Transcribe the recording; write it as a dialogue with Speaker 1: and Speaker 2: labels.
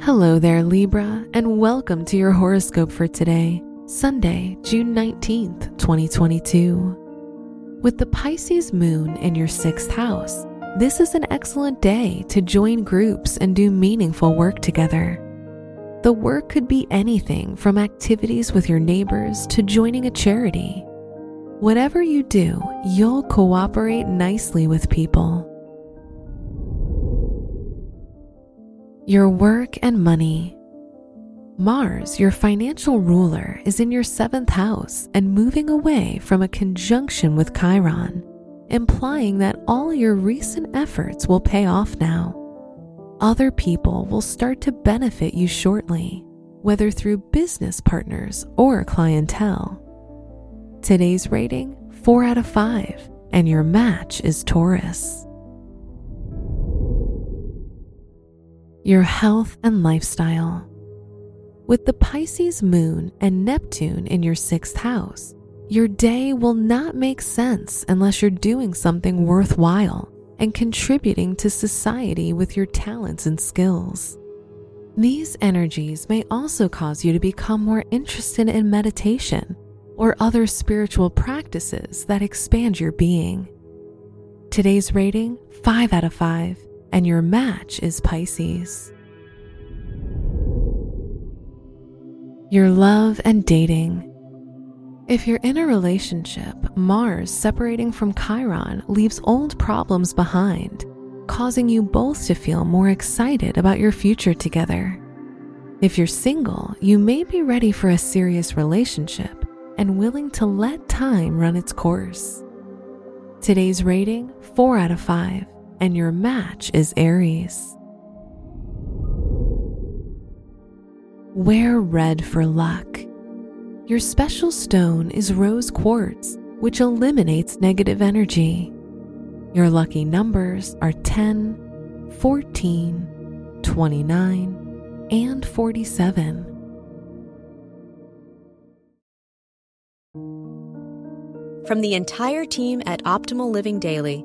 Speaker 1: Hello there, Libra, and welcome to your horoscope for today, Sunday, June 19th, 2022. With the Pisces moon in your sixth house, this is an excellent day to join groups and do meaningful work together. The work could be anything from activities with your neighbors to joining a charity. Whatever you do, you'll cooperate nicely with people. Your work and money. Mars, your financial ruler, is in your seventh house and moving away from a conjunction with Chiron, implying that all your recent efforts will pay off now. Other people will start to benefit you shortly, whether through business partners or clientele. Today's rating 4 out of 5, and your match is Taurus. Your health and lifestyle. With the Pisces moon and Neptune in your sixth house, your day will not make sense unless you're doing something worthwhile and contributing to society with your talents and skills. These energies may also cause you to become more interested in meditation or other spiritual practices that expand your being. Today's rating 5 out of 5 and your match is Pisces. Your love and dating. If you're in a relationship, Mars separating from Chiron leaves old problems behind, causing you both to feel more excited about your future together. If you're single, you may be ready for a serious relationship and willing to let time run its course. Today's rating 4 out of 5 and your match is Aries. Wear red for luck. Your special stone is rose quartz, which eliminates negative energy. Your lucky numbers are 10, 14, 29, and 47.
Speaker 2: From the entire team at Optimal Living Daily,